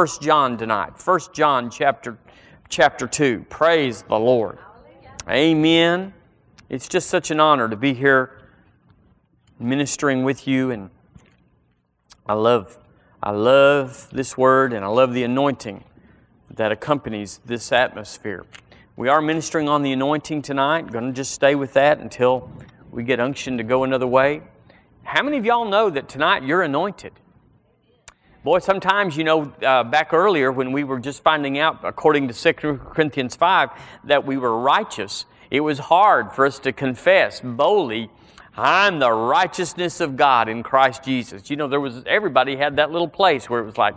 First John tonight. First John chapter chapter 2. Praise the Lord. Amen. It's just such an honor to be here ministering with you and I love I love this word and I love the anointing that accompanies this atmosphere. We are ministering on the anointing tonight. Going to just stay with that until we get unction to go another way. How many of y'all know that tonight you're anointed? Boy, sometimes, you know, uh, back earlier when we were just finding out, according to 2 Corinthians 5, that we were righteous, it was hard for us to confess boldly, I'm the righteousness of God in Christ Jesus. You know, there was, everybody had that little place where it was like,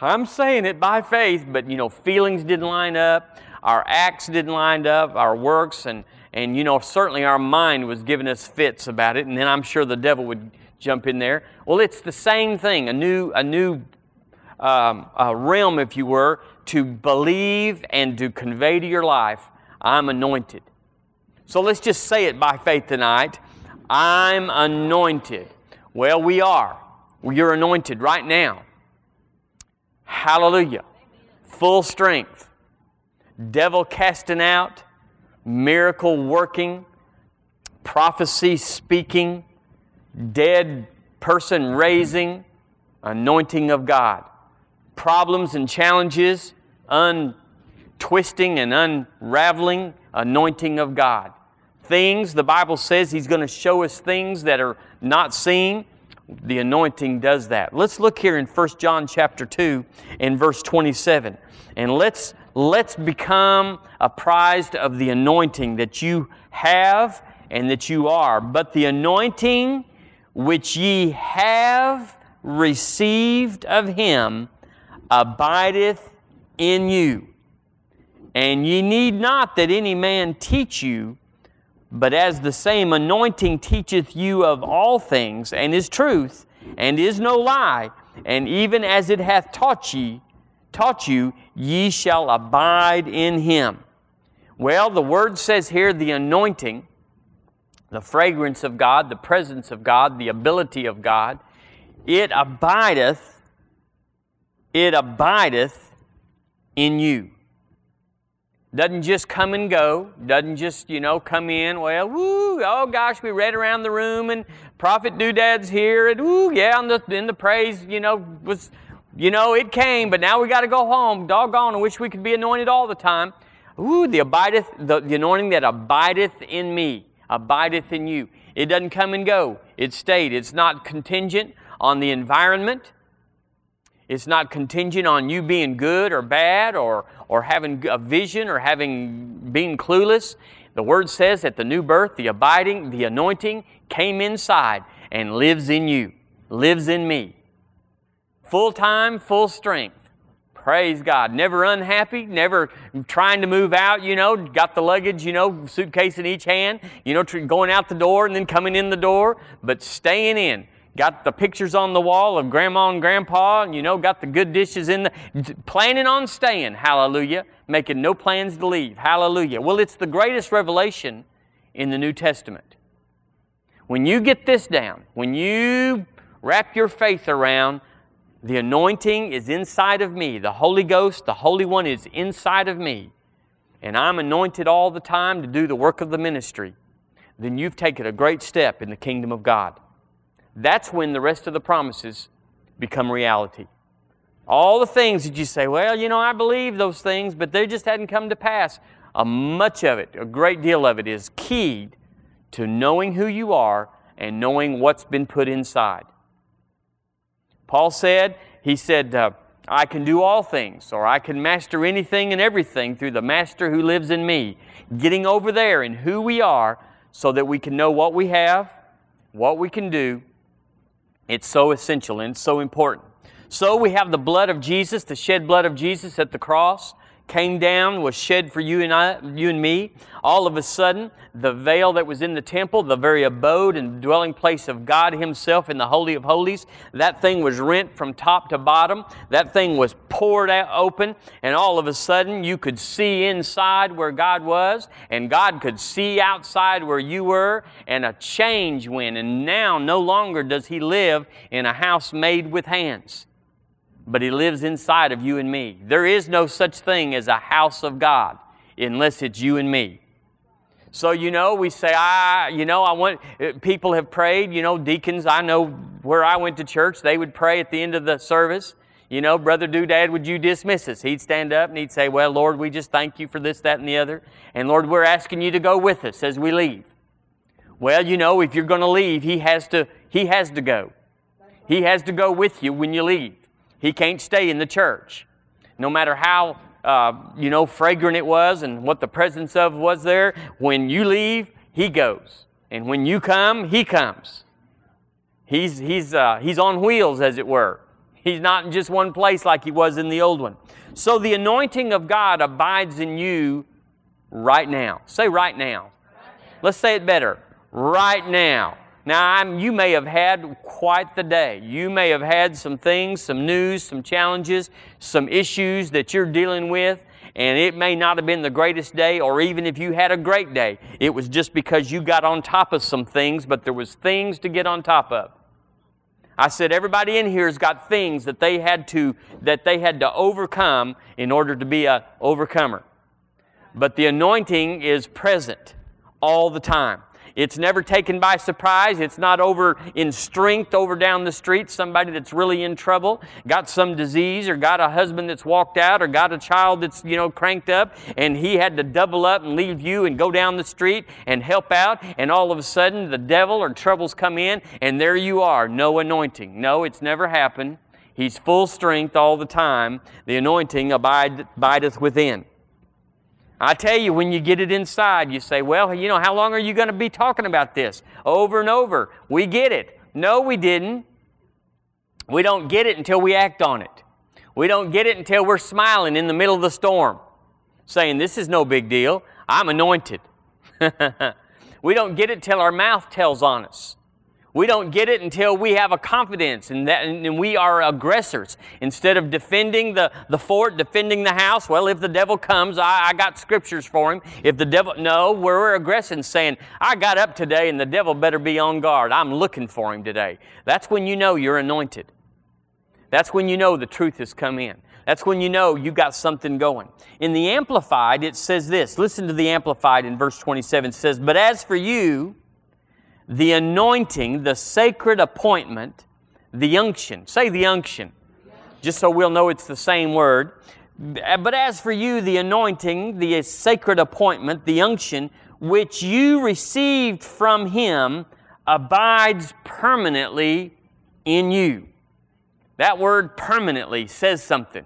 I'm saying it by faith, but, you know, feelings didn't line up, our acts didn't line up, our works, and, and, you know, certainly our mind was giving us fits about it, and then I'm sure the devil would jump in there. Well, it's the same thing, a new, a new um, a realm, if you were, to believe and to convey to your life, I'm anointed. So let's just say it by faith tonight. I'm anointed. Well, we are. You're anointed right now. Hallelujah. Full strength. Devil casting out, miracle working, prophecy speaking, dead person raising, anointing of God. Problems and challenges, untwisting and unraveling, anointing of God. Things, the Bible says He's going to show us things that are not seen. The anointing does that. Let's look here in 1 John chapter 2 and verse 27. And let's let's become apprised of the anointing that you have and that you are. But the anointing which ye have received of him abideth in you. And ye need not that any man teach you, but as the same anointing teacheth you of all things, and is truth, and is no lie, and even as it hath taught ye, taught you, ye shall abide in him. Well, the word says here the anointing the fragrance of God, the presence of God, the ability of God, it abideth, it abideth in you. Doesn't just come and go, doesn't just, you know, come in, well, woo, oh gosh, we read around the room and Prophet Doodad's here, and woo, yeah, and the, and the praise, you know, was, you know, it came, but now we got to go home. Doggone, I wish we could be anointed all the time. Ooh, the abideth, the, the anointing that abideth in me abideth in you. It doesn't come and go. It stayed. It's not contingent on the environment. It's not contingent on you being good or bad or, or having a vision or having being clueless. The word says that the new birth, the abiding, the anointing came inside and lives in you, lives in me. Full time, full strength. Praise God. Never unhappy, never trying to move out, you know, got the luggage, you know, suitcase in each hand, you know, going out the door and then coming in the door, but staying in. Got the pictures on the wall of grandma and grandpa, and you know, got the good dishes in the, planning on staying, hallelujah, making no plans to leave, hallelujah. Well, it's the greatest revelation in the New Testament. When you get this down, when you wrap your faith around the anointing is inside of me. The Holy Ghost, the Holy One, is inside of me. And I'm anointed all the time to do the work of the ministry. Then you've taken a great step in the kingdom of God. That's when the rest of the promises become reality. All the things that you say, well, you know, I believe those things, but they just hadn't come to pass. A much of it, a great deal of it, is keyed to knowing who you are and knowing what's been put inside. Paul said, he said, uh, I can do all things, or I can master anything and everything through the master who lives in me. Getting over there in who we are so that we can know what we have, what we can do. It's so essential and so important. So we have the blood of Jesus, the shed blood of Jesus at the cross came down, was shed for you and I, you and me. All of a sudden, the veil that was in the temple, the very abode and dwelling place of God Himself in the Holy of Holies, that thing was rent from top to bottom. That thing was poured out open, and all of a sudden, you could see inside where God was, and God could see outside where you were, and a change went. And now, no longer does He live in a house made with hands but He lives inside of you and me. There is no such thing as a house of God unless it's you and me. So, you know, we say, I, you know, I want, uh, people have prayed, you know, deacons, I know where I went to church, they would pray at the end of the service. You know, Brother Doodad, would you dismiss us? He'd stand up and he'd say, Well, Lord, we just thank you for this, that, and the other. And Lord, we're asking you to go with us as we leave. Well, you know, if you're going to leave, he has to, he has to go. He has to go with you when you leave. He can't stay in the church. No matter how, uh, you know, fragrant it was and what the presence of was there, when you leave, he goes. And when you come, he comes. He's, he's, uh, he's on wheels, as it were. He's not in just one place like he was in the old one. So the anointing of God abides in you right now. Say right now. Let's say it better. Right now. Now, I'm, you may have had quite the day. You may have had some things, some news, some challenges, some issues that you're dealing with, and it may not have been the greatest day, or even if you had a great day, it was just because you got on top of some things, but there was things to get on top of. I said everybody in here has got things that they had to that they had to overcome in order to be a overcomer. But the anointing is present all the time. It's never taken by surprise. It's not over in strength over down the street, somebody that's really in trouble, got some disease, or got a husband that's walked out, or got a child that's, you know, cranked up, and he had to double up and leave you and go down the street and help out, and all of a sudden the devil or troubles come in, and there you are, no anointing. No, it's never happened. He's full strength all the time. The anointing abide, abideth within. I tell you, when you get it inside, you say, Well, you know, how long are you going to be talking about this? Over and over. We get it. No, we didn't. We don't get it until we act on it. We don't get it until we're smiling in the middle of the storm, saying, This is no big deal. I'm anointed. we don't get it till our mouth tells on us. We don't get it until we have a confidence in that and we are aggressors. Instead of defending the, the fort, defending the house, well, if the devil comes, I, I got scriptures for him. If the devil, no, we're aggressing, saying, I got up today and the devil better be on guard. I'm looking for him today. That's when you know you're anointed. That's when you know the truth has come in. That's when you know you got something going. In the Amplified, it says this. Listen to the Amplified in verse 27. It says, But as for you, the anointing, the sacred appointment, the unction. Say the unction, just so we'll know it's the same word. Eh, but as for you, the anointing, the sacred appointment, the unction, which you received from Him, abides permanently in you. That word permanently says something.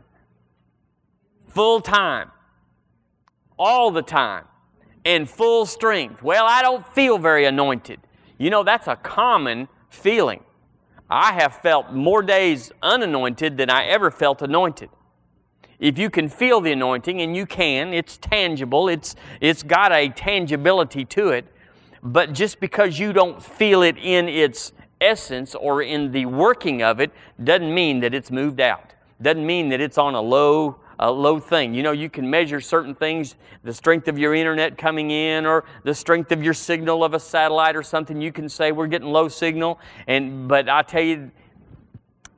Full time, all the time, and full strength. Well, I don't feel very anointed. You know, that's a common feeling. I have felt more days unanointed than I ever felt anointed. If you can feel the anointing, and you can, it's tangible, it's, it's got a tangibility to it, but just because you don't feel it in its essence or in the working of it doesn't mean that it's moved out. Doesn't mean that it's on a low a low thing. You know, you can measure certain things, the strength of your internet coming in or the strength of your signal of a satellite or something. You can say we're getting low signal. And but I tell you,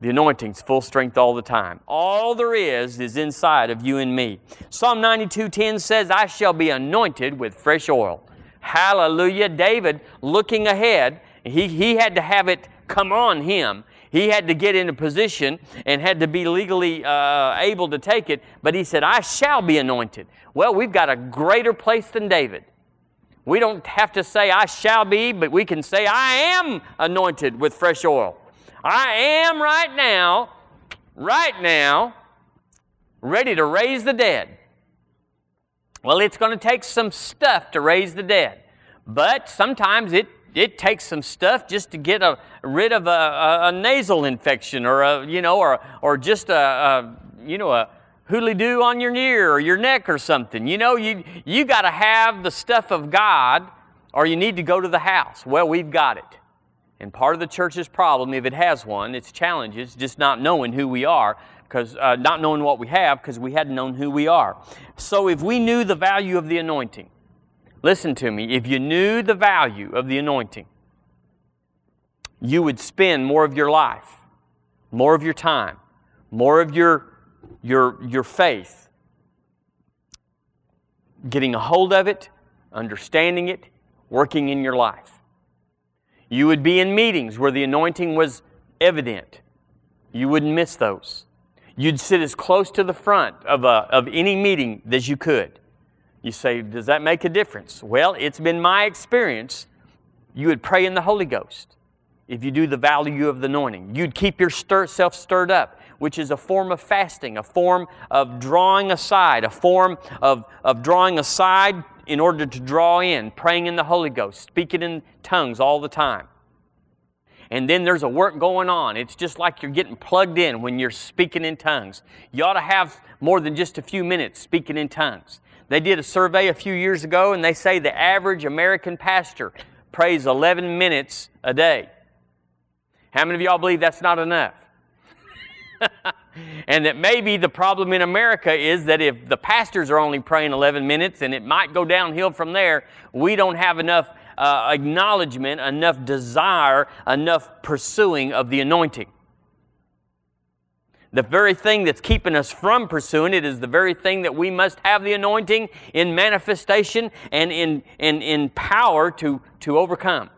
the anointing's full strength all the time. All there is is inside of you and me. Psalm 92:10 says, I shall be anointed with fresh oil. Hallelujah. David looking ahead, he, he had to have it come on him he had to get in a position and had to be legally uh, able to take it, but he said, I shall be anointed. Well, we've got a greater place than David. We don't have to say, I shall be, but we can say, I am anointed with fresh oil. I am right now, right now, ready to raise the dead. Well, it's going to take some stuff to raise the dead, but sometimes it it takes some stuff just to get a, rid of a, a, a nasal infection or a, you know, or, or just a, a you know, a hooly doo on your ear or your neck or something. You know, you, you got to have the stuff of God or you need to go to the house. Well, we've got it. And part of the church's problem, if it has one, its challenge is just not knowing who we are, because uh, not knowing what we have, because we hadn't known who we are. So if we knew the value of the anointing, Listen to me. If you knew the value of the anointing, you would spend more of your life, more of your time, more of your, your, your faith, getting a hold of it, understanding it, working in your life. You would be in meetings where the anointing was evident. You wouldn't miss those. You'd sit as close to the front of, a, of any meeting as you could. You say, Does that make a difference? Well, it's been my experience. You would pray in the Holy Ghost if you do the value of the anointing. You'd keep yourself stirred up, which is a form of fasting, a form of drawing aside, a form of, of drawing aside in order to draw in, praying in the Holy Ghost, speaking in tongues all the time. And then there's a work going on. It's just like you're getting plugged in when you're speaking in tongues. You ought to have more than just a few minutes speaking in tongues. They did a survey a few years ago, and they say the average American pastor prays 11 minutes a day. How many of y'all believe that's not enough? and that maybe the problem in America is that if the pastors are only praying 11 minutes and it might go downhill from there, we don't have enough uh, acknowledgement, enough desire, enough pursuing of the anointing. The very thing that's keeping us from pursuing it is the very thing that we must have the anointing in manifestation and in, in, in power to, to overcome.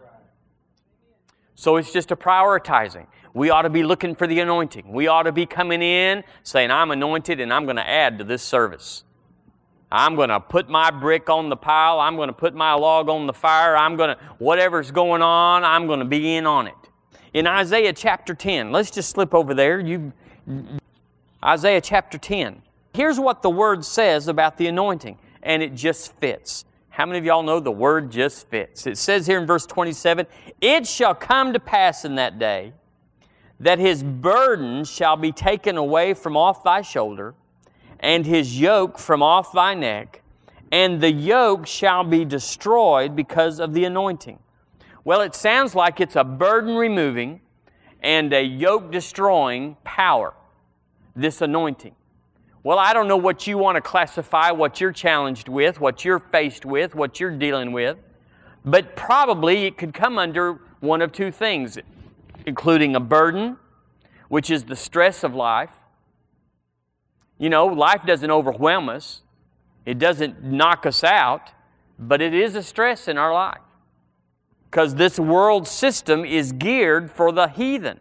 So it's just a prioritizing. We ought to be looking for the anointing. We ought to be coming in saying, I'm anointed and I'm going to add to this service. I'm going to put my brick on the pile. I'm going to put my log on the fire. I'm going to, whatever's going on, I'm going to be in on it. In Isaiah chapter 10, let's just slip over there. You, Isaiah chapter 10. Here's what the word says about the anointing, and it just fits. How many of y'all know the word just fits? It says here in verse 27 It shall come to pass in that day that his burden shall be taken away from off thy shoulder, and his yoke from off thy neck, and the yoke shall be destroyed because of the anointing. Well, it sounds like it's a burden removing and a yoke destroying power, this anointing. Well, I don't know what you want to classify, what you're challenged with, what you're faced with, what you're dealing with, but probably it could come under one of two things, including a burden, which is the stress of life. You know, life doesn't overwhelm us, it doesn't knock us out, but it is a stress in our life. Because this world system is geared for the heathen.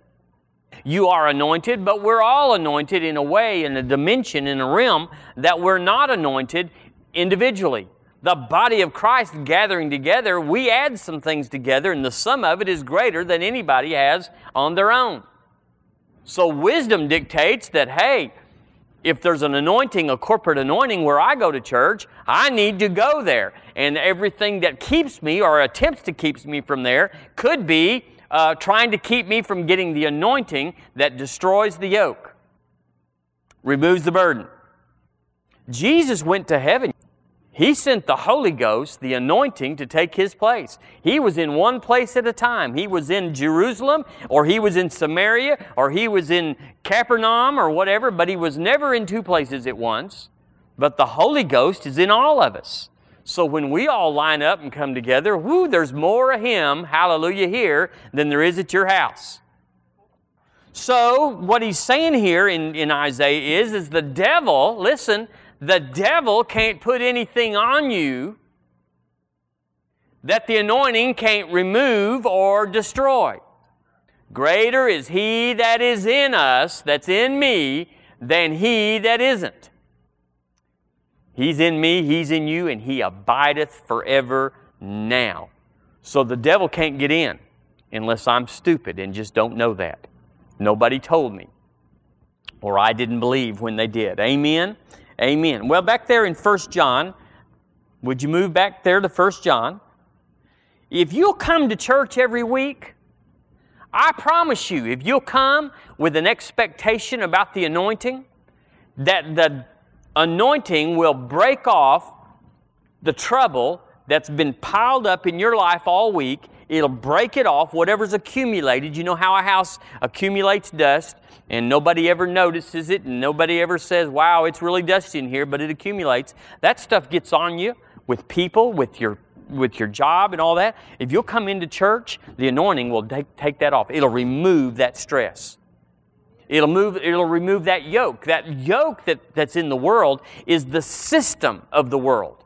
You are anointed, but we're all anointed in a way, in a dimension, in a realm that we're not anointed individually. The body of Christ gathering together, we add some things together, and the sum of it is greater than anybody has on their own. So, wisdom dictates that, hey, if there's an anointing, a corporate anointing where I go to church, I need to go there. And everything that keeps me or attempts to keep me from there could be uh, trying to keep me from getting the anointing that destroys the yoke, removes the burden. Jesus went to heaven. He sent the Holy Ghost, the anointing, to take his place. He was in one place at a time. He was in Jerusalem, or he was in Samaria, or he was in Capernaum, or whatever, but he was never in two places at once. But the Holy Ghost is in all of us. So when we all line up and come together, whoo, there's more of Him, hallelujah, here than there is at your house. So what he's saying here in, in Isaiah is, is the devil, listen, the devil can't put anything on you that the anointing can't remove or destroy. Greater is he that is in us, that's in me, than he that isn't. He's in me, He's in you, and He abideth forever now. So the devil can't get in unless I'm stupid and just don't know that. Nobody told me, or I didn't believe when they did. Amen? Amen. Well, back there in 1 John, would you move back there to 1 John? If you'll come to church every week, I promise you, if you'll come with an expectation about the anointing, that the anointing will break off the trouble that's been piled up in your life all week. It'll break it off, whatever's accumulated. You know how a house accumulates dust and nobody ever notices it and nobody ever says, wow, it's really dusty in here, but it accumulates. That stuff gets on you with people, with your with your job and all that. If you'll come into church, the anointing will take, take that off. It'll remove that stress. It'll move, it'll remove that yoke. That yoke that, that's in the world is the system of the world.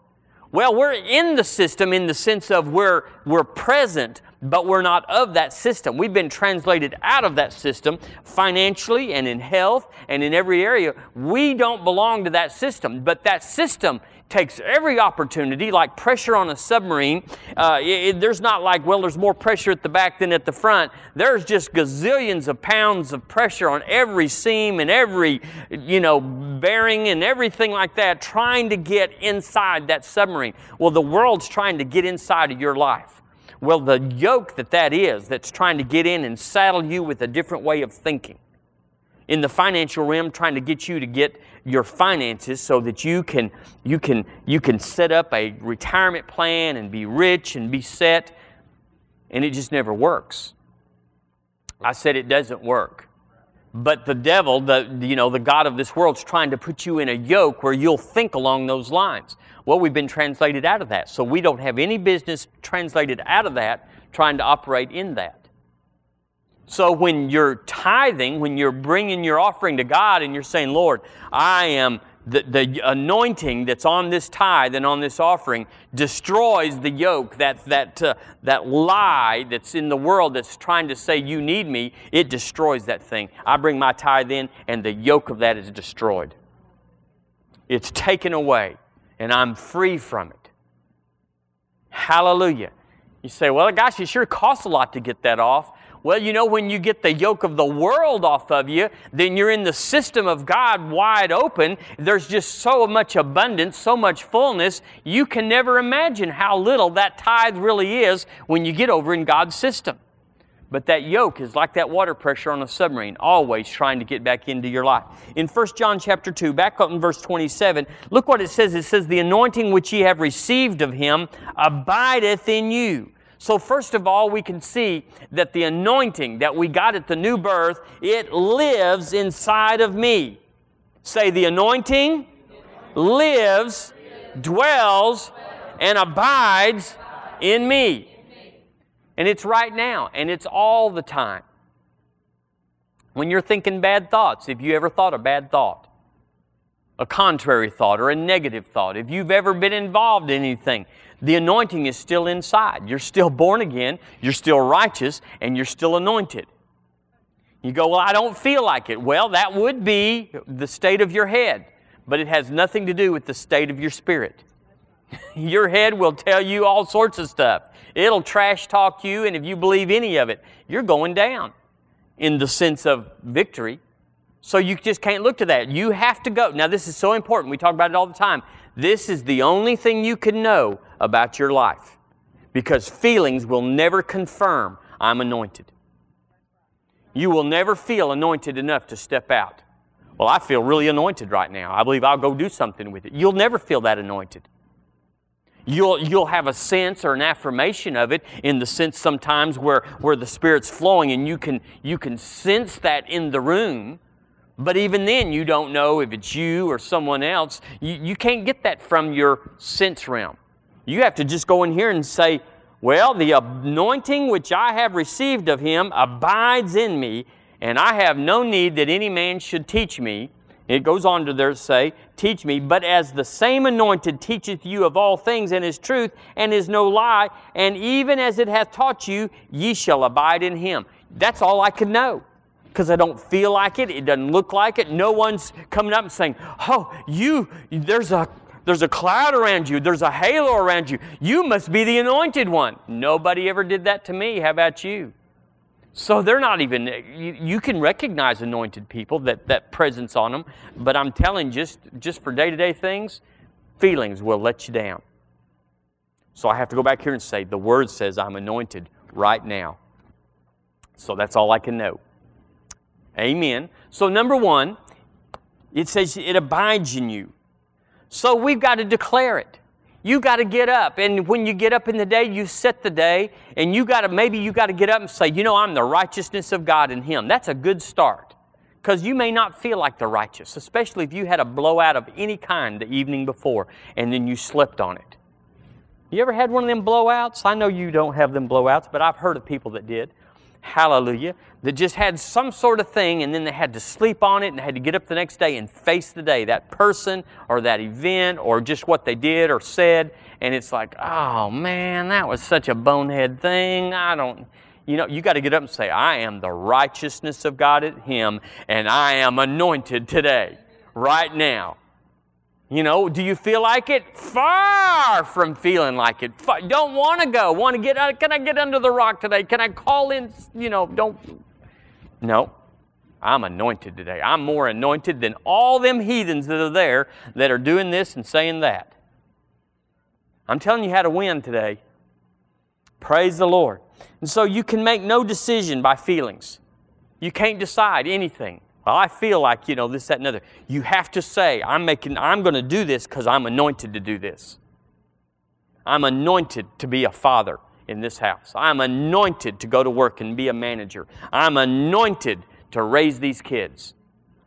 Well, we're in the system in the sense of we're, we're present, but we're not of that system. We've been translated out of that system financially and in health and in every area. We don't belong to that system, but that system takes every opportunity, like pressure on a submarine. Uh, it, there's not like, well, there's more pressure at the back than at the front. There's just gazillions of pounds of pressure on every seam and every, you know, bearing and everything like that, trying to get inside that submarine. Well, the world's trying to get inside of your life. Well, the yoke that that is, that's trying to get in and saddle you with a different way of thinking. In the financial realm, trying to get you to get your finances so that you can, you can, you can set up a retirement plan and be rich and be set, and it just never works. I said it doesn't work. But the devil, the, you know, the God of this world, is trying to put you in a yoke where you'll think along those lines. Well, we've been translated out of that. So we don't have any business translated out of that trying to operate in that. So when you're tithing, when you're bringing your offering to God and you're saying, Lord, I am the, the anointing that's on this tithe and on this offering destroys the yoke, that, that, uh, that lie that's in the world that's trying to say you need me, it destroys that thing. I bring my tithe in, and the yoke of that is destroyed. It's taken away and I'm free from it. Hallelujah. You say, well, gosh, it sure costs a lot to get that off. Well, you know, when you get the yoke of the world off of you, then you're in the system of God wide open. There's just so much abundance, so much fullness. You can never imagine how little that tithe really is when you get over in God's system. But that yoke is like that water pressure on a submarine, always trying to get back into your life. In 1 John chapter 2, back up in verse 27, look what it says. It says, The anointing which ye have received of him abideth in you. So, first of all, we can see that the anointing that we got at the new birth, it lives inside of me. Say, the anointing lives, dwells, and abides in me. And it's right now, and it's all the time. When you're thinking bad thoughts, if you ever thought a bad thought, a contrary thought, or a negative thought, if you've ever been involved in anything, the anointing is still inside. You're still born again, you're still righteous, and you're still anointed. You go, Well, I don't feel like it. Well, that would be the state of your head, but it has nothing to do with the state of your spirit. your head will tell you all sorts of stuff. It'll trash talk you, and if you believe any of it, you're going down in the sense of victory. So you just can't look to that. You have to go. Now, this is so important. We talk about it all the time. This is the only thing you can know about your life because feelings will never confirm I'm anointed. You will never feel anointed enough to step out. Well, I feel really anointed right now. I believe I'll go do something with it. You'll never feel that anointed. You'll, you'll have a sense or an affirmation of it in the sense sometimes where, where the Spirit's flowing and you can, you can sense that in the room. But even then, you don't know if it's you or someone else. You, you can't get that from your sense realm. You have to just go in here and say, Well, the anointing which I have received of him abides in me, and I have no need that any man should teach me. It goes on to there say, Teach me, but as the same anointed teacheth you of all things and is truth and is no lie, and even as it hath taught you, ye shall abide in him. That's all I can know because I don't feel like it. It doesn't look like it. No one's coming up and saying, Oh, you, there's a there's a cloud around you, there's a halo around you. You must be the anointed one. Nobody ever did that to me. How about you? So they're not even, you, can recognize anointed people, that, that presence on them, but I'm telling just, just for day to day things, feelings will let you down. So I have to go back here and say, the Word says I'm anointed right now. So that's all I can know. Amen. So, number one, it says it abides in you. So we've got to declare it. You got to get up. And when you get up in the day, you set the day. And you got to, maybe you got to get up and say, you know, I'm the righteousness of God in Him. That's a good start. Because you may not feel like the righteous, especially if you had a blowout of any kind the evening before and then you slept on it. You ever had one of them blowouts? I know you don't have them blowouts, but I've heard of people that did. Hallelujah, that just had some sort of thing and then they had to sleep on it and had to get up the next day and face the day, that person or that event or just what they did or said. And it's like, oh man, that was such a bonehead thing. I don't, you know, you got to get up and say, I am the righteousness of God at Him and I am anointed today, right now. You know, do you feel like it? Far from feeling like it. Don't want to go. Want to get out? Can I get under the rock today? Can I call in? You know, don't. No. I'm anointed today. I'm more anointed than all them heathens that are there that are doing this and saying that. I'm telling you how to win today. Praise the Lord. And so you can make no decision by feelings. You can't decide anything. Well, I feel like, you know, this, that, and other. You have to say, I'm making, I'm going to do this because I'm anointed to do this. I'm anointed to be a father in this house. I'm anointed to go to work and be a manager. I'm anointed to raise these kids.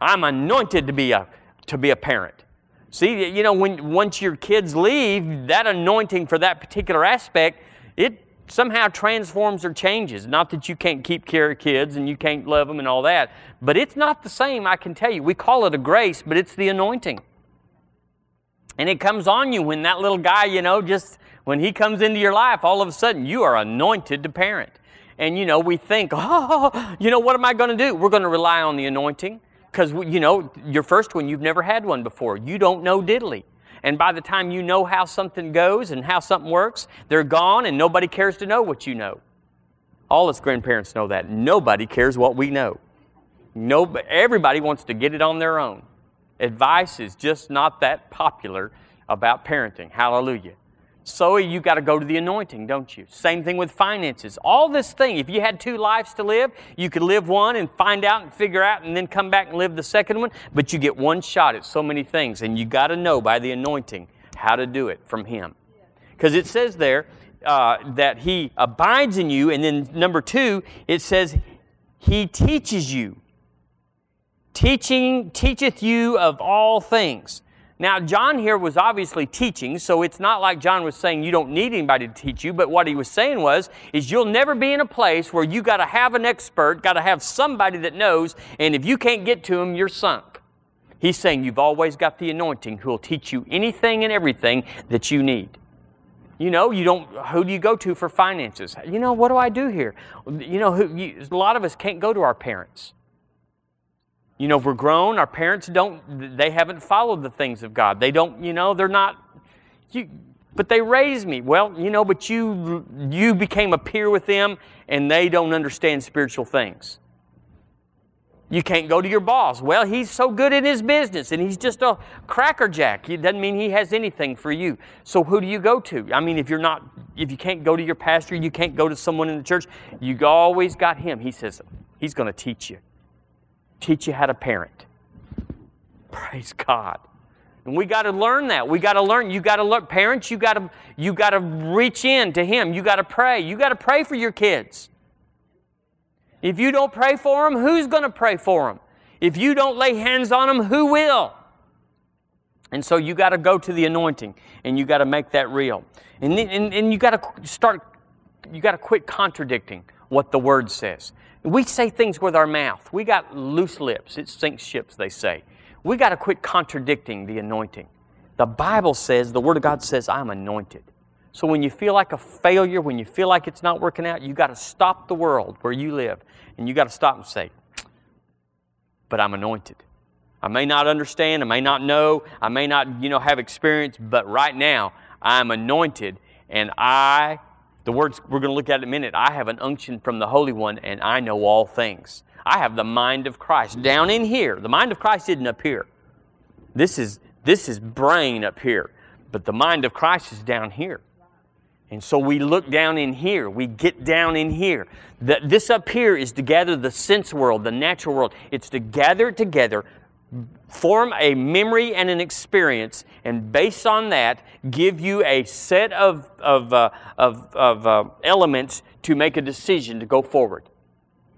I'm anointed to be a, to be a parent. See, you know, when once your kids leave, that anointing for that particular aspect, it somehow transforms or changes. Not that you can't keep care of kids and you can't love them and all that, but it's not the same, I can tell you. We call it a grace, but it's the anointing. And it comes on you when that little guy, you know, just when he comes into your life, all of a sudden you are anointed to parent. And, you know, we think, oh, you know, what am I going to do? We're going to rely on the anointing because, you know, your first one, you've never had one before. You don't know diddly. And by the time you know how something goes and how something works, they're gone and nobody cares to know what you know. All us grandparents know that. Nobody cares what we know. No, everybody wants to get it on their own. Advice is just not that popular about parenting. Hallelujah. So you got to go to the anointing, don't you? Same thing with finances. All this thing, if you had two lives to live, you could live one and find out and figure out and then come back and live the second one, but you get one shot at so many things, and you got to know by the anointing how to do it from Him. Because it says there uh, that He abides in you, and then number two, it says He teaches you. Teaching, teacheth you of all things. Now, John here was obviously teaching, so it's not like John was saying you don't need anybody to teach you, but what he was saying was, is you'll never be in a place where you got to have an expert, got to have somebody that knows, and if you can't get to him, you're sunk. He's saying you've always got the anointing who will teach you anything and everything that you need. You know, you don't, who do you go to for finances? You know, what do I do here? You know, who, you, a lot of us can't go to our parents. You know, we're grown, our parents don't, they haven't followed the things of God. They don't, you know, they're not, you, but they raised me. Well, you know, but you, you became a peer with them and they don't understand spiritual things. You can't go to your boss. Well, he's so good in his business and he's just a crackerjack. It doesn't mean he has anything for you. So who do you go to? I mean, if you're not, if you can't go to your pastor, you can't go to someone in the church, you always got him. He says, he's going to teach you teach you how to parent. Praise God. And we got to learn that. We got to learn. You got to learn. Parents, you got to you got to reach in to Him. You got to pray. You got to pray for your kids. If you don't pray for them, who's going to pray for them? If you don't lay hands on them, who will? And so you got to go to the anointing and you got to make that real. And, and, and you got to start, you got to quit contradicting what the Word says. We say things with our mouth. We got loose lips. It sinks ships, they say. We got to quit contradicting the anointing. The Bible says, the Word of God says, I'm anointed. So when you feel like a failure, when you feel like it's not working out, you got to stop the world where you live and you got to stop and say, But I'm anointed. I may not understand, I may not know, I may not, you know, have experience, but right now I'm anointed and I the words we're going to look at in a minute I have an unction from the Holy One, and I know all things. I have the mind of Christ down in here. The mind of Christ up here. This is, this is brain up here, but the mind of Christ is down here. And so we look down in here. We get down in here. The, this up here is to gather the sense world, the natural world. It's to gather it together, form a memory and an experience, and based on that, give you a set of, of, uh, of, of uh, elements to make a decision to go forward.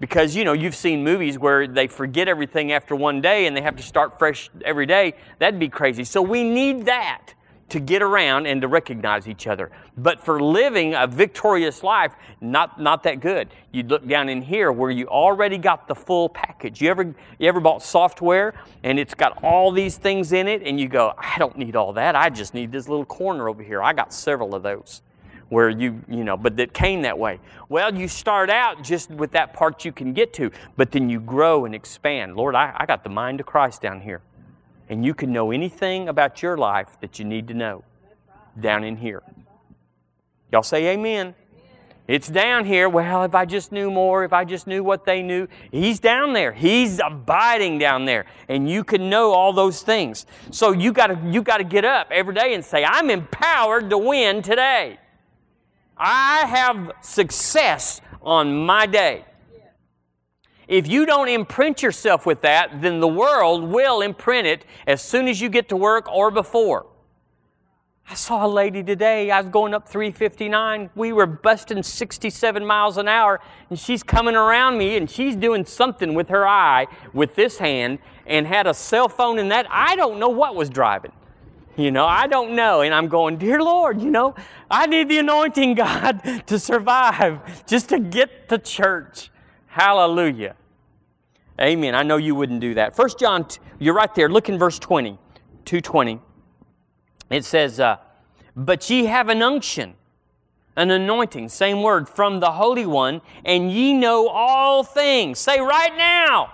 Because, you know, you've seen movies where they forget everything after one day and they have to start fresh every day. That'd be crazy. So we need that to get around and to recognize each other. But for living a victorious life, not, not that good. You look down in here where you already got the full package. You ever, you ever bought software and it's got all these things in it and you go, I don't need all that. I just need this little corner over here. I got several of those where you, you know, but that came that way. Well, you start out just with that part you can get to, but then you grow and expand. Lord, I, I got the mind of Christ down here and you can know anything about your life that you need to know down in here. Y'all say amen. It's down here. Well, if I just knew more, if I just knew what they knew, He's down there. He's abiding down there, and you can know all those things. So you got to you got to get up every day and say, "I'm empowered to win today. I have success on my day." If you don't imprint yourself with that, then the world will imprint it as soon as you get to work or before. I saw a lady today. I was going up 359. We were busting 67 miles an hour, and she's coming around me and she's doing something with her eye with this hand and had a cell phone in that. I don't know what was driving. You know, I don't know. And I'm going, Dear Lord, you know, I need the anointing, God, to survive, just to get to church. Hallelujah. Amen. I know you wouldn't do that. First John, you're right there. Look in verse 20, 220. It says, uh, But ye have an unction, an anointing, same word, from the Holy One, and ye know all things. Say right now.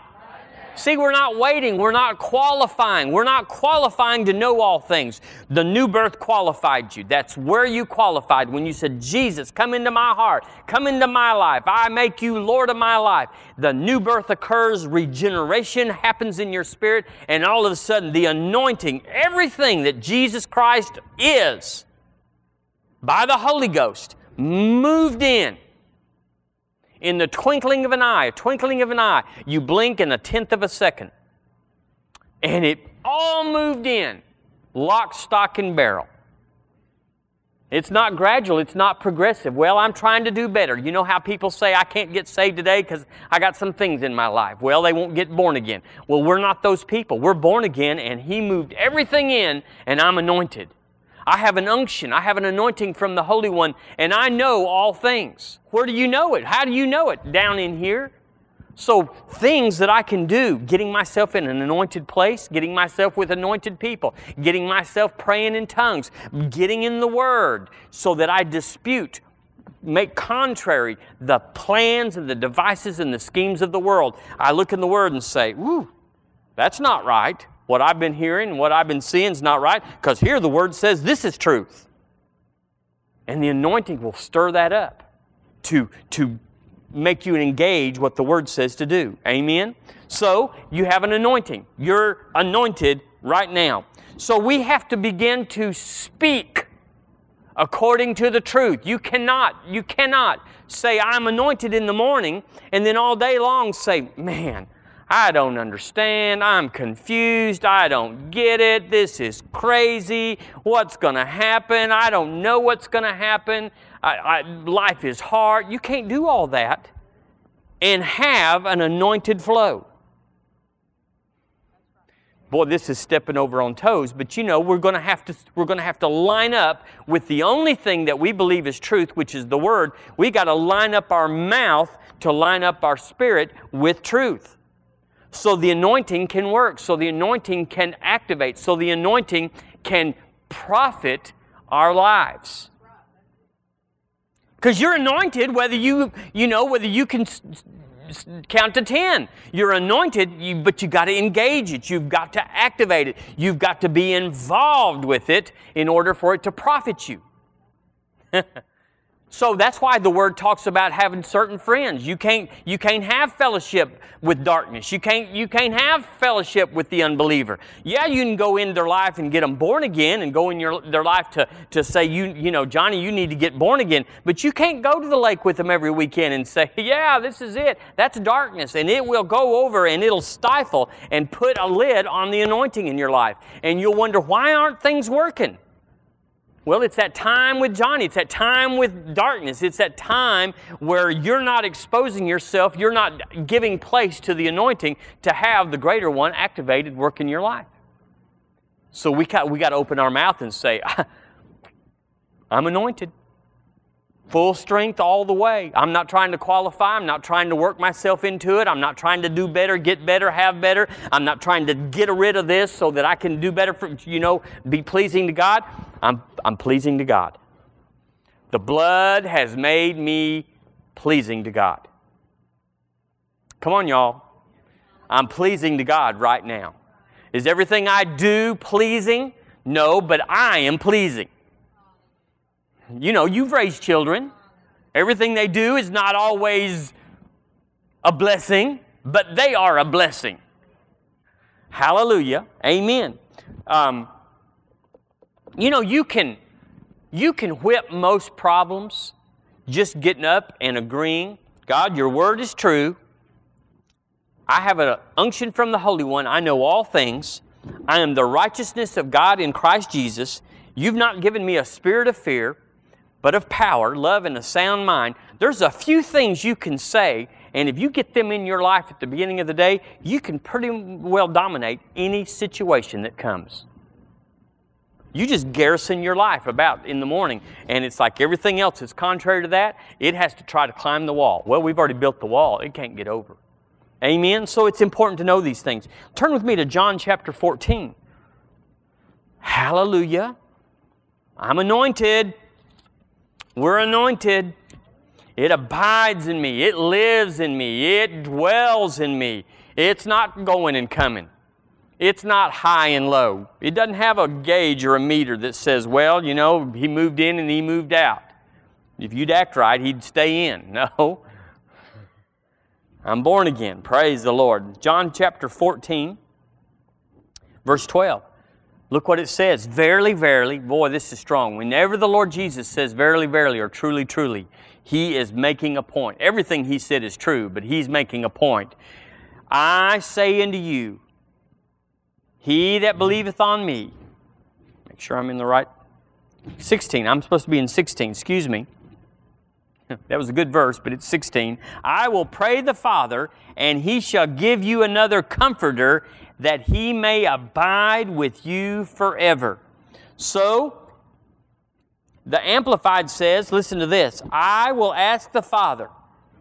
See, we're not waiting. We're not qualifying. We're not qualifying to know all things. The new birth qualified you. That's where you qualified when you said, Jesus, come into my heart, come into my life. I make you Lord of my life. The new birth occurs, regeneration happens in your spirit, and all of a sudden, the anointing, everything that Jesus Christ is by the Holy Ghost, moved in in the twinkling of an eye, twinkling of an eye. You blink in a tenth of a second. And it all moved in, lock, stock, and barrel. It's not gradual, it's not progressive. Well, I'm trying to do better. You know how people say, I can't get saved today because I got some things in my life. Well, they won't get born again. Well, we're not those people. We're born again, and He moved everything in, and I'm anointed. I have an unction. I have an anointing from the Holy One, and I know all things. Where do you know it? How do you know it? Down in here. So, things that I can do, getting myself in an anointed place, getting myself with anointed people, getting myself praying in tongues, getting in the Word so that I dispute, make contrary the plans and the devices and the schemes of the world. I look in the Word and say, Woo, that's not right. What I've been hearing, what I've been seeing is not right, because here the Word says this is truth. And the anointing will stir that up to, to make you engage what the Word says to do. Amen? So, you have an anointing. You're anointed right now. So, we have to begin to speak according to the truth. You cannot, you cannot say, I'm anointed in the morning, and then all day long say, Man, I don't understand. I'm confused. I don't get it. This is crazy. What's going to happen? I don't know what's going to happen. I, I, life is hard. You can't do all that and have an anointed flow. Boy, this is stepping over on toes, but you know, we're going to have to we're going to have to line up with the only thing that we believe is truth, which is the word. We got to line up our mouth to line up our spirit with truth so the anointing can work, so the anointing can activate, so the anointing can profit our lives. Because you're anointed whether you, you know, whether you can count to 10. You're anointed, you, but you got to engage it. You've got to activate it. You've got to be involved with it in order for it to profit you. So that's why the word talks about having certain friends. You can't, you can't have fellowship with darkness. You can't, you can't have fellowship with the unbeliever. Yeah, you can go in their life and get them born again and go in your, their life to, to say, you, you know, Johnny, you need to get born again. But you can't go to the lake with them every weekend and say, yeah, this is it. That's darkness. And it will go over and it'll stifle and put a lid on the anointing in your life. And you'll wonder, why aren't things working? Well, it's that time with Johnny. It's that time with darkness. It's that time where you're not exposing yourself, you're not giving place to the anointing to have the greater one activated work in your life. So we got, we got to open our mouth and say, I'm anointed. Full strength all the way. I'm not trying to qualify. I'm not trying to work myself into it. I'm not trying to do better, get better, have better. I'm not trying to get rid of this so that I can do better for, you know, be pleasing to God. I'm, I'm pleasing to God. The blood has made me pleasing to God. Come on, y'all. I'm pleasing to God right now. Is everything I do pleasing? No, but I am pleasing. You know, you've raised children. Everything they do is not always a blessing, but they are a blessing. Hallelujah. Amen. Um, you know, you can you can whip most problems just getting up and agreeing, God, your word is true. I have an unction from the Holy One. I know all things. I am the righteousness of God in Christ Jesus. You've not given me a spirit of fear, but of power, love, and a sound mind. There's a few things you can say, and if you get them in your life at the beginning of the day, you can pretty well dominate any situation that comes. You just garrison your life about in the morning, and it's like everything else is contrary to that. It has to try to climb the wall. Well, we've already built the wall, it can't get over. Amen? So it's important to know these things. Turn with me to John chapter 14. Hallelujah. I'm anointed. We're anointed. It abides in me. It lives in me. It dwells in me. It's not going and coming. It's not high and low. It doesn't have a gauge or a meter that says, well, you know, he moved in and he moved out. If you'd act right, he'd stay in. No. I'm born again. Praise the Lord. John chapter 14, verse 12. Look what it says. Verily, verily, boy, this is strong. Whenever the Lord Jesus says verily, verily, or truly, truly, he is making a point. Everything he said is true, but he's making a point. I say unto you, he that believeth on me, make sure I'm in the right 16. I'm supposed to be in 16, excuse me. That was a good verse, but it's 16. I will pray the Father, and he shall give you another comforter, that he may abide with you forever. So, the Amplified says, listen to this I will ask the Father,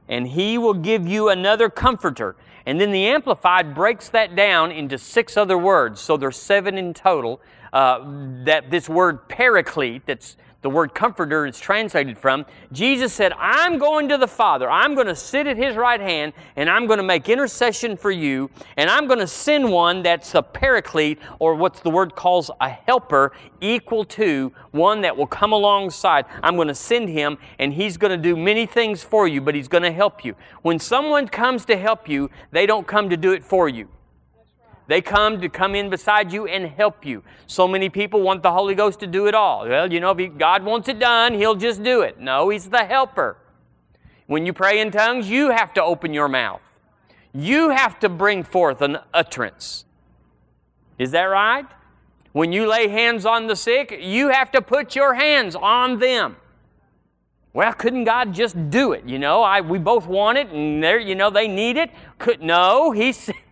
and he will give you another comforter. And then the Amplified breaks that down into six other words. So there's seven in total. Uh, that this word paraclete, that's the word comforter is translated from, Jesus said, I'm going to the Father. I'm going to sit at His right hand and I'm going to make intercession for you and I'm going to send one that's a paraclete or what the word calls a helper equal to one that will come alongside. I'm going to send him and he's going to do many things for you, but he's going to help you. When someone comes to help you, they don't come to do it for you. They come to come in beside you and help you. So many people want the Holy Ghost to do it all. Well, you know, if God wants it done, He'll just do it. No, He's the helper. When you pray in tongues, you have to open your mouth. You have to bring forth an utterance. Is that right? When you lay hands on the sick, you have to put your hands on them. Well, couldn't God just do it? You know, I, we both want it, and there, you know, they need it. Could no, He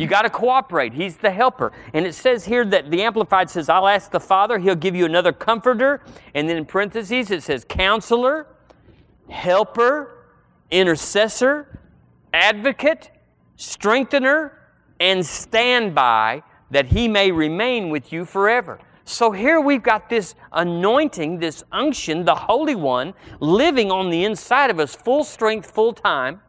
you got to cooperate. He's the helper. And it says here that the Amplified says, I'll ask the Father, He'll give you another comforter. And then in parentheses, it says counselor, helper, intercessor, advocate, strengthener, and standby that He may remain with you forever. So here we've got this anointing, this unction, the Holy One, living on the inside of us, full strength, full time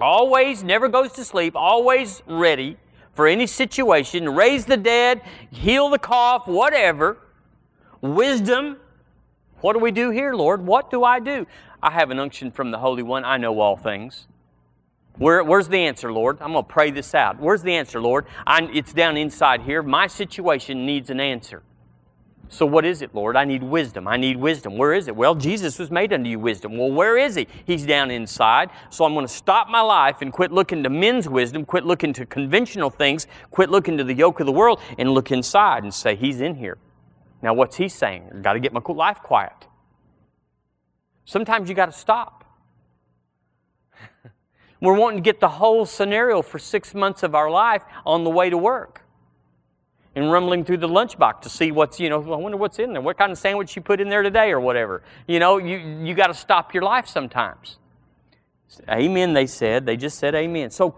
Always, never goes to sleep, always ready for any situation, raise the dead, heal the cough, whatever. Wisdom. What do we do here, Lord? What do I do? I have an unction from the Holy One. I know all things. Where, where's the answer, Lord? I'm going to pray this out. Where's the answer, Lord? I, it's down inside here. My situation needs an answer. So, what is it, Lord? I need wisdom. I need wisdom. Where is it? Well, Jesus was made unto you wisdom. Well, where is He? He's down inside. So, I'm going to stop my life and quit looking to men's wisdom, quit looking to conventional things, quit looking to the yoke of the world, and look inside and say, He's in here. Now, what's He saying? I've got to get my life quiet. Sometimes you got to stop. We're wanting to get the whole scenario for six months of our life on the way to work. And rumbling through the lunchbox to see what's, you know, I wonder what's in there. What kind of sandwich you put in there today or whatever. You know, you, you got to stop your life sometimes. Amen, they said. They just said amen. So,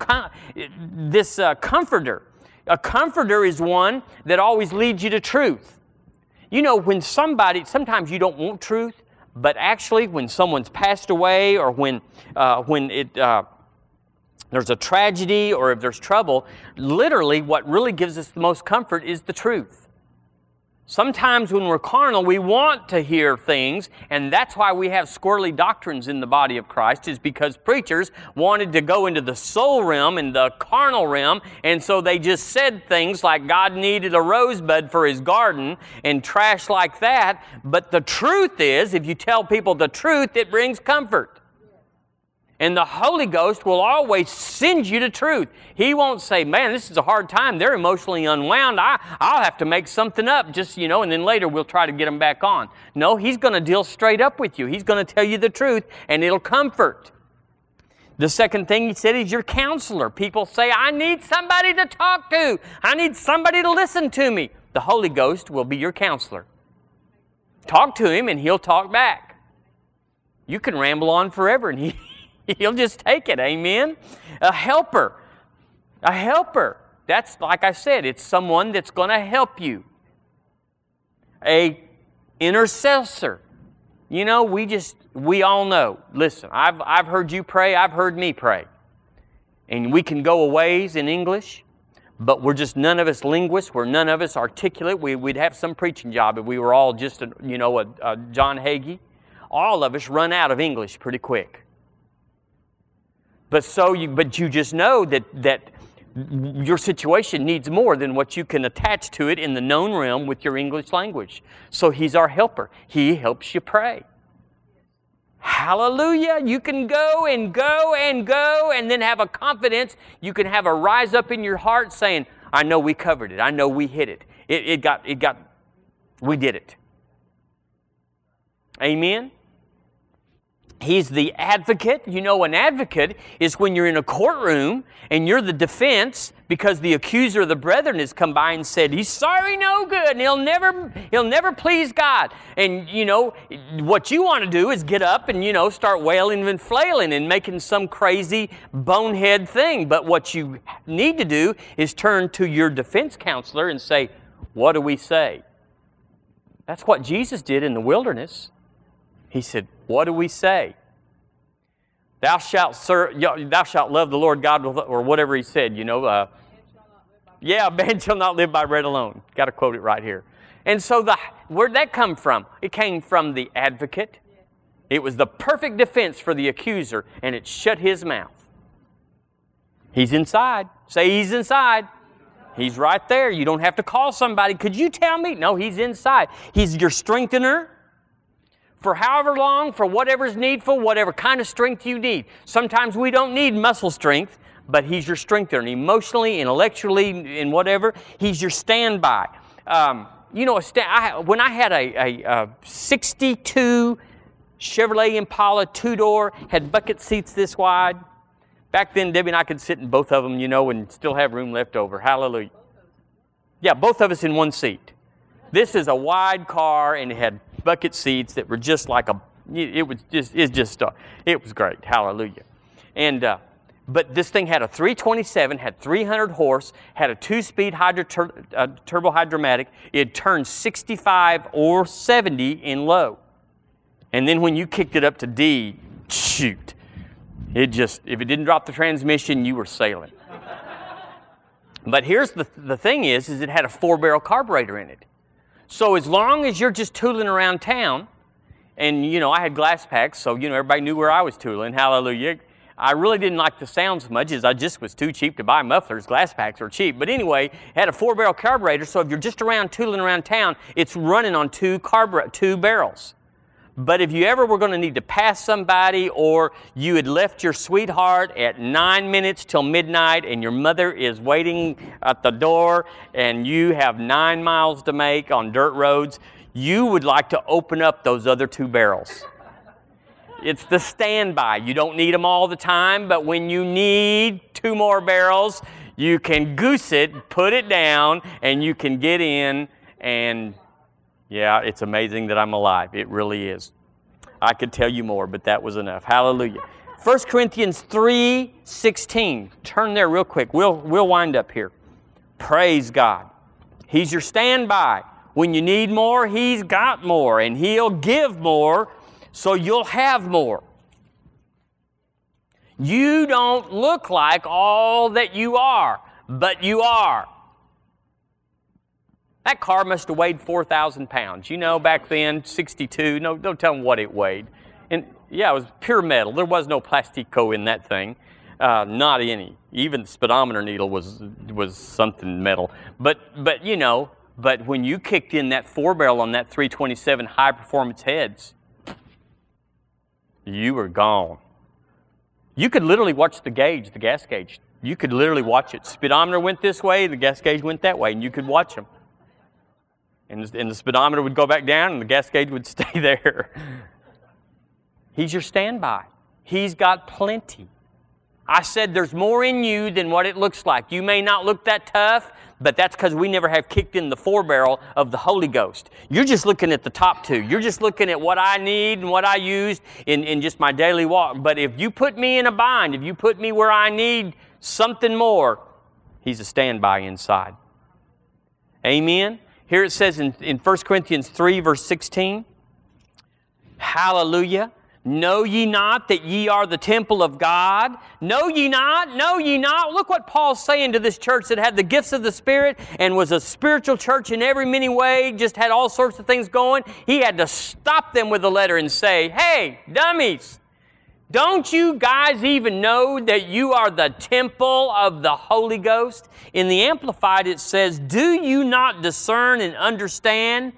this uh, comforter, a comforter is one that always leads you to truth. You know, when somebody, sometimes you don't want truth, but actually, when someone's passed away or when, uh, when it, uh, there's a tragedy or if there's trouble, literally what really gives us the most comfort is the truth. Sometimes when we're carnal, we want to hear things, and that's why we have squirrely doctrines in the body of Christ, is because preachers wanted to go into the soul realm and the carnal realm, and so they just said things like God needed a rosebud for his garden and trash like that. But the truth is, if you tell people the truth, it brings comfort. And the Holy Ghost will always send you to truth. He won't say, man, this is a hard time. They're emotionally unwound. I, I'll have to make something up, just, you know, and then later we'll try to get them back on. No, He's going to deal straight up with you. He's going to tell you the truth, and it'll comfort. The second thing He said is your counselor. People say, I need somebody to talk to. I need somebody to listen to me. The Holy Ghost will be your counselor. Talk to Him, and He'll talk back. You can ramble on forever, and He He'll just take it. Amen. A helper. A helper. That's like I said, it's someone that's going to help you. A intercessor. You know, we just we all know. Listen, I've I've heard you pray, I've heard me pray. And we can go a ways in English, but we're just none of us linguists. We're none of us articulate. We, would have some preaching job if we were all just, a, you know, a, a John Hagee. All of us run out of English pretty quick. But so you, but you just know that that your situation needs more than what you can attach to it in the known realm with your English language. So he's our helper. He helps you pray. Hallelujah. You can go and go and go and then have a confidence. You can have a rise up in your heart saying, I know we covered it. I know we hit it. It, it got, it got, we did it. Amen. He's the advocate. You know, an advocate is when you're in a courtroom and you're the defense because the accuser of the brethren has come by and said, He's sorry, no good, and he'll never, he'll never please God. And, you know, what you want to do is get up and, you know, start wailing and flailing and making some crazy bonehead thing. But what you need to do is turn to your defense counselor and say, What do we say? That's what Jesus did in the wilderness. He said, What do we say? Thou shalt, serve, thou shalt love the Lord God, or whatever he said, you know. Uh, yeah, man shall not live by bread alone. Got to quote it right here. And so, the, where'd that come from? It came from the advocate. It was the perfect defense for the accuser, and it shut his mouth. He's inside. Say, He's inside. He's right there. You don't have to call somebody. Could you tell me? No, He's inside. He's your strengthener for however long, for whatever's needful, whatever kind of strength you need. Sometimes we don't need muscle strength, but He's your strengthener, emotionally, intellectually, in whatever. He's your standby. Um, you know, I, when I had a, a, a 62 Chevrolet Impala two door, had bucket seats this wide. Back then, Debbie and I could sit in both of them, you know, and still have room left over. Hallelujah. Yeah, both of us in one seat. This is a wide car and it had bucket seats that were just like a, it was just, it just, uh, it was great. Hallelujah. And, uh, but this thing had a 327, had 300 horse, had a two-speed hydro tur- uh, turbo hydromatic. It turned 65 or 70 in low. And then when you kicked it up to D, shoot, it just, if it didn't drop the transmission, you were sailing. but here's the, the thing is, is it had a four-barrel carburetor in it. So as long as you're just tooling around town, and you know, I had glass packs, so you know, everybody knew where I was tooling. Hallelujah. I really didn't like the sound as much as I just was too cheap to buy mufflers. Glass packs are cheap. But anyway, had a four barrel carburetor, so if you're just around tooling around town, it's running on two carburetor, two barrels. But if you ever were going to need to pass somebody or you had left your sweetheart at nine minutes till midnight and your mother is waiting at the door and you have nine miles to make on dirt roads, you would like to open up those other two barrels. It's the standby. You don't need them all the time, but when you need two more barrels, You can goose it, put it down, and you can get in. And yeah, it's amazing that I'm alive. It really is. I could tell you more, but that was enough. Hallelujah. 1 Corinthians 3 16. Turn there real quick. We'll, we'll wind up here. Praise God. He's your standby. When you need more, He's got more, and He'll give more, so you'll have more. You don't look like all that you are, but you are. That car must have weighed 4,000 pounds. You know, back then, 62, no, don't tell them what it weighed. And yeah, it was pure metal. There was no plastico in that thing. Uh, not any. Even the speedometer needle was was something metal. But but you know, but when you kicked in that four barrel on that 327 high performance heads, you were gone. You could literally watch the gauge, the gas gauge. You could literally watch it. Speedometer went this way, the gas gauge went that way, and you could watch them. And, and the speedometer would go back down, and the gas gauge would stay there. He's your standby. He's got plenty. I said there's more in you than what it looks like. You may not look that tough, but that's because we never have kicked in the four barrel of the Holy Ghost. You're just looking at the top two. You're just looking at what I need and what I use in, in just my daily walk. But if you put me in a bind, if you put me where I need something more, He's a standby inside. Amen. Here it says in, in 1 Corinthians 3, verse 16, Hallelujah. Know ye not that ye are the temple of God? Know ye not? Know ye not? Look what Paul's saying to this church that had the gifts of the Spirit and was a spiritual church in every many way, just had all sorts of things going. He had to stop them with a letter and say, Hey, dummies, don't you guys even know that you are the temple of the Holy Ghost? In the Amplified, it says, Do you not discern and understand?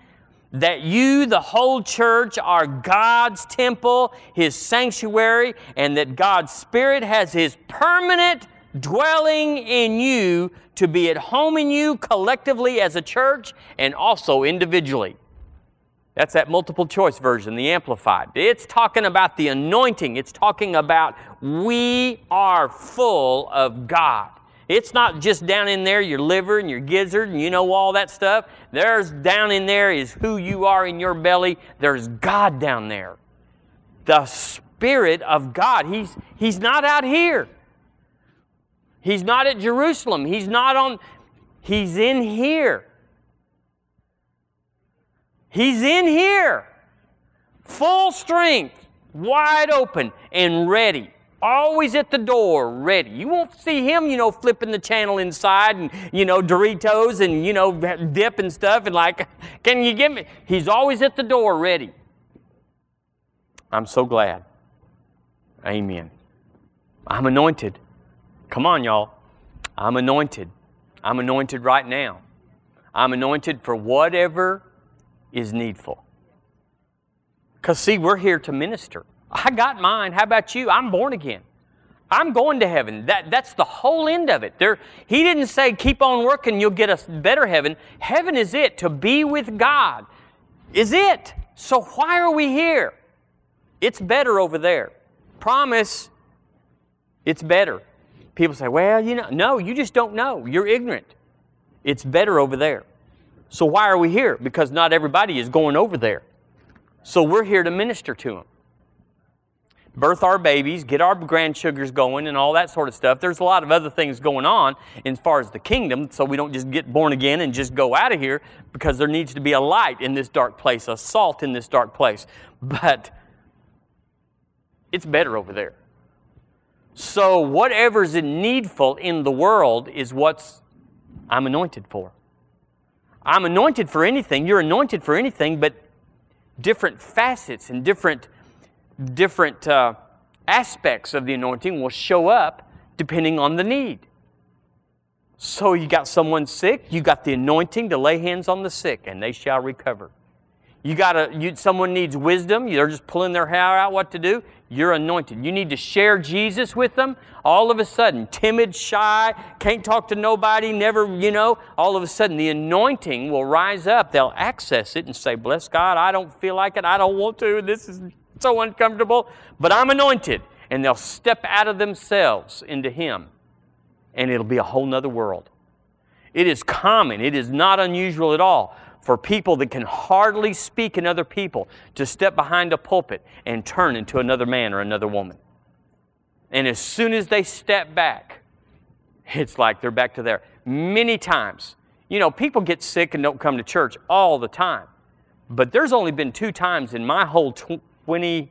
that you, the whole church, are God's temple, His sanctuary, and that God's Spirit has His permanent dwelling in you to be at home in you collectively as a church and also individually. That's that multiple choice version, the Amplified. It's talking about the anointing, it's talking about we are full of God. It's not just down in there your liver and your gizzard and you know all that stuff. There's down in there is who you are in your belly. There's God down there. The Spirit of God. He's, he's not out here. He's not at Jerusalem. He's not on, He's in here. He's in here. Full strength, wide open, and ready always at the door ready. You won't see him, you know, flipping the channel inside and, you know, Doritos and, you know, dip and stuff and like, can you give me? He's always at the door ready. I'm so glad. Amen. I'm anointed. Come on, y'all. I'm anointed. I'm anointed right now. I'm anointed for whatever is needful. Because, see, we're here to minister. I got mine. How about you? I'm born again. I'm going to heaven. That, that's the whole end of it. There, he didn't say, keep on working, you'll get a better heaven. Heaven is it. To be with God is it. So why are we here? It's better over there. Promise, it's better. People say, well, you know, no, you just don't know. You're ignorant. It's better over there. So why are we here? Because not everybody is going over there. So we're here to minister to them birth our babies, get our grandsugars going, and all that sort of stuff. There's a lot of other things going on as far as the kingdom, so we don't just get born again and just go out of here because there needs to be a light in this dark place, a salt in this dark place. But it's better over there. So, whatever's needful in the world is what's I'm anointed for. I'm anointed for anything. You're anointed for anything, but different facets and different different uh, aspects of the anointing will show up depending on the need. So you got someone sick, you got the anointing to lay hands on the sick, and they shall recover. You got a, you, someone needs wisdom, they're just pulling their hair out what to do. You're anointed. You need to share Jesus with them. All of a sudden, timid, shy, can't talk to nobody, never, you know, all of a sudden the anointing will rise up. They'll access it and say, Bless God, I don't feel like it, I don't want to, this is so uncomfortable, but I'm anointed. And they'll step out of themselves into Him. and it'll be a whole nother world. It is common, it is not unusual at all for people that can hardly speak in other people to step behind a pulpit and turn into another man or another woman. And as soon as they step back, it's like they're back to there. Many times, you know, people get sick and don't come to church all the time. But there's only been two times in my whole 20,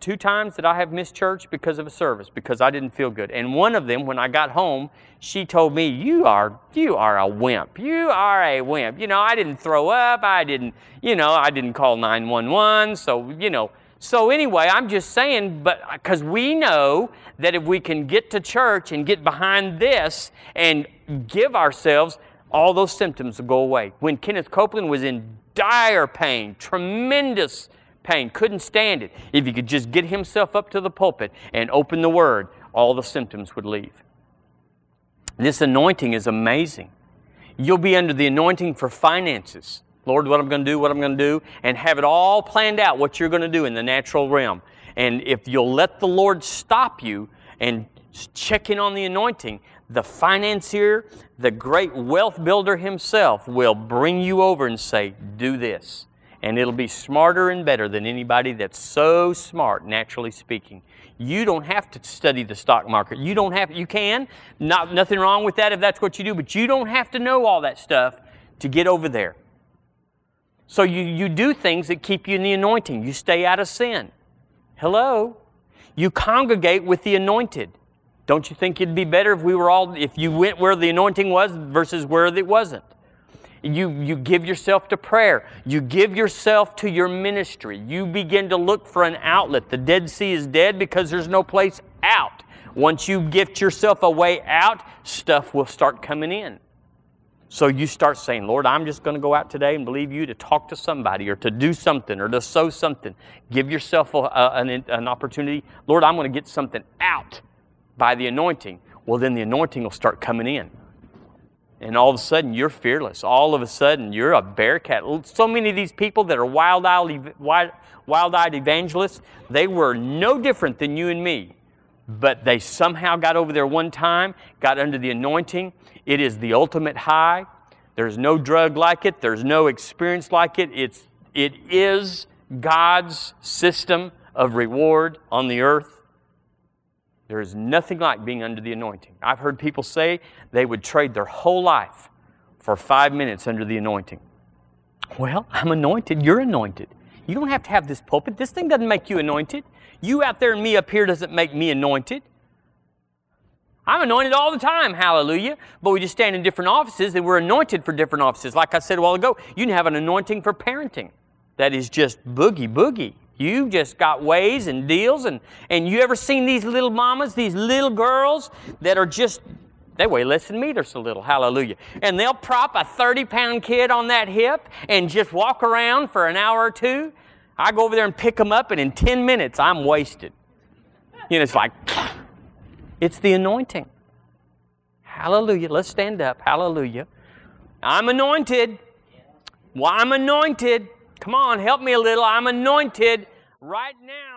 two times that I have missed church because of a service, because I didn't feel good. And one of them, when I got home, she told me, You are, you are a wimp. You are a wimp. You know, I didn't throw up. I didn't, you know, I didn't call 911. So, you know, so anyway, I'm just saying, but uh, because we know that if we can get to church and get behind this and give ourselves, all those symptoms will go away. When Kenneth Copeland was in dire pain, tremendous pain, couldn't stand it. If he could just get himself up to the pulpit and open the Word, all the symptoms would leave. This anointing is amazing. You'll be under the anointing for finances. Lord, what I'm going to do, what I'm going to do, and have it all planned out what you're going to do in the natural realm. And if you'll let the Lord stop you and check in on the anointing, the financier, the great wealth builder himself will bring you over and say, Do this and it'll be smarter and better than anybody that's so smart, naturally speaking. You don't have to study the stock market. You don't have, you can, not, nothing wrong with that if that's what you do, but you don't have to know all that stuff to get over there. So you, you do things that keep you in the anointing. You stay out of sin. Hello? You congregate with the anointed. Don't you think it'd be better if we were all, if you went where the anointing was versus where it wasn't? You, you give yourself to prayer. You give yourself to your ministry. You begin to look for an outlet. The Dead Sea is dead because there's no place out. Once you gift yourself a way out, stuff will start coming in. So you start saying, Lord, I'm just going to go out today and believe you to talk to somebody or to do something or to sow something. Give yourself a, a, an, an opportunity. Lord, I'm going to get something out by the anointing. Well, then the anointing will start coming in and all of a sudden you're fearless. All of a sudden you're a bearcat. So many of these people that are wild-eyed, wild-eyed evangelists, they were no different than you and me, but they somehow got over there one time, got under the anointing. It is the ultimate high. There's no drug like it. There's no experience like it. It's, it is God's system of reward on the earth. There is nothing like being under the anointing. I've heard people say they would trade their whole life for five minutes under the anointing. Well, I'm anointed. You're anointed. You don't have to have this pulpit. This thing doesn't make you anointed. You out there and me up here doesn't make me anointed. I'm anointed all the time, hallelujah. But we just stand in different offices and we're anointed for different offices. Like I said a while ago, you can have an anointing for parenting. That is just boogie boogie. You just got ways and deals. And, and you ever seen these little mamas, these little girls that are just, they weigh less than me, they're so little. Hallelujah. And they'll prop a 30 pound kid on that hip and just walk around for an hour or two. I go over there and pick them up, and in 10 minutes, I'm wasted. You know, it's like, it's the anointing. Hallelujah. Let's stand up. Hallelujah. I'm anointed. Well, I'm anointed. Come on, help me a little. I'm anointed right now.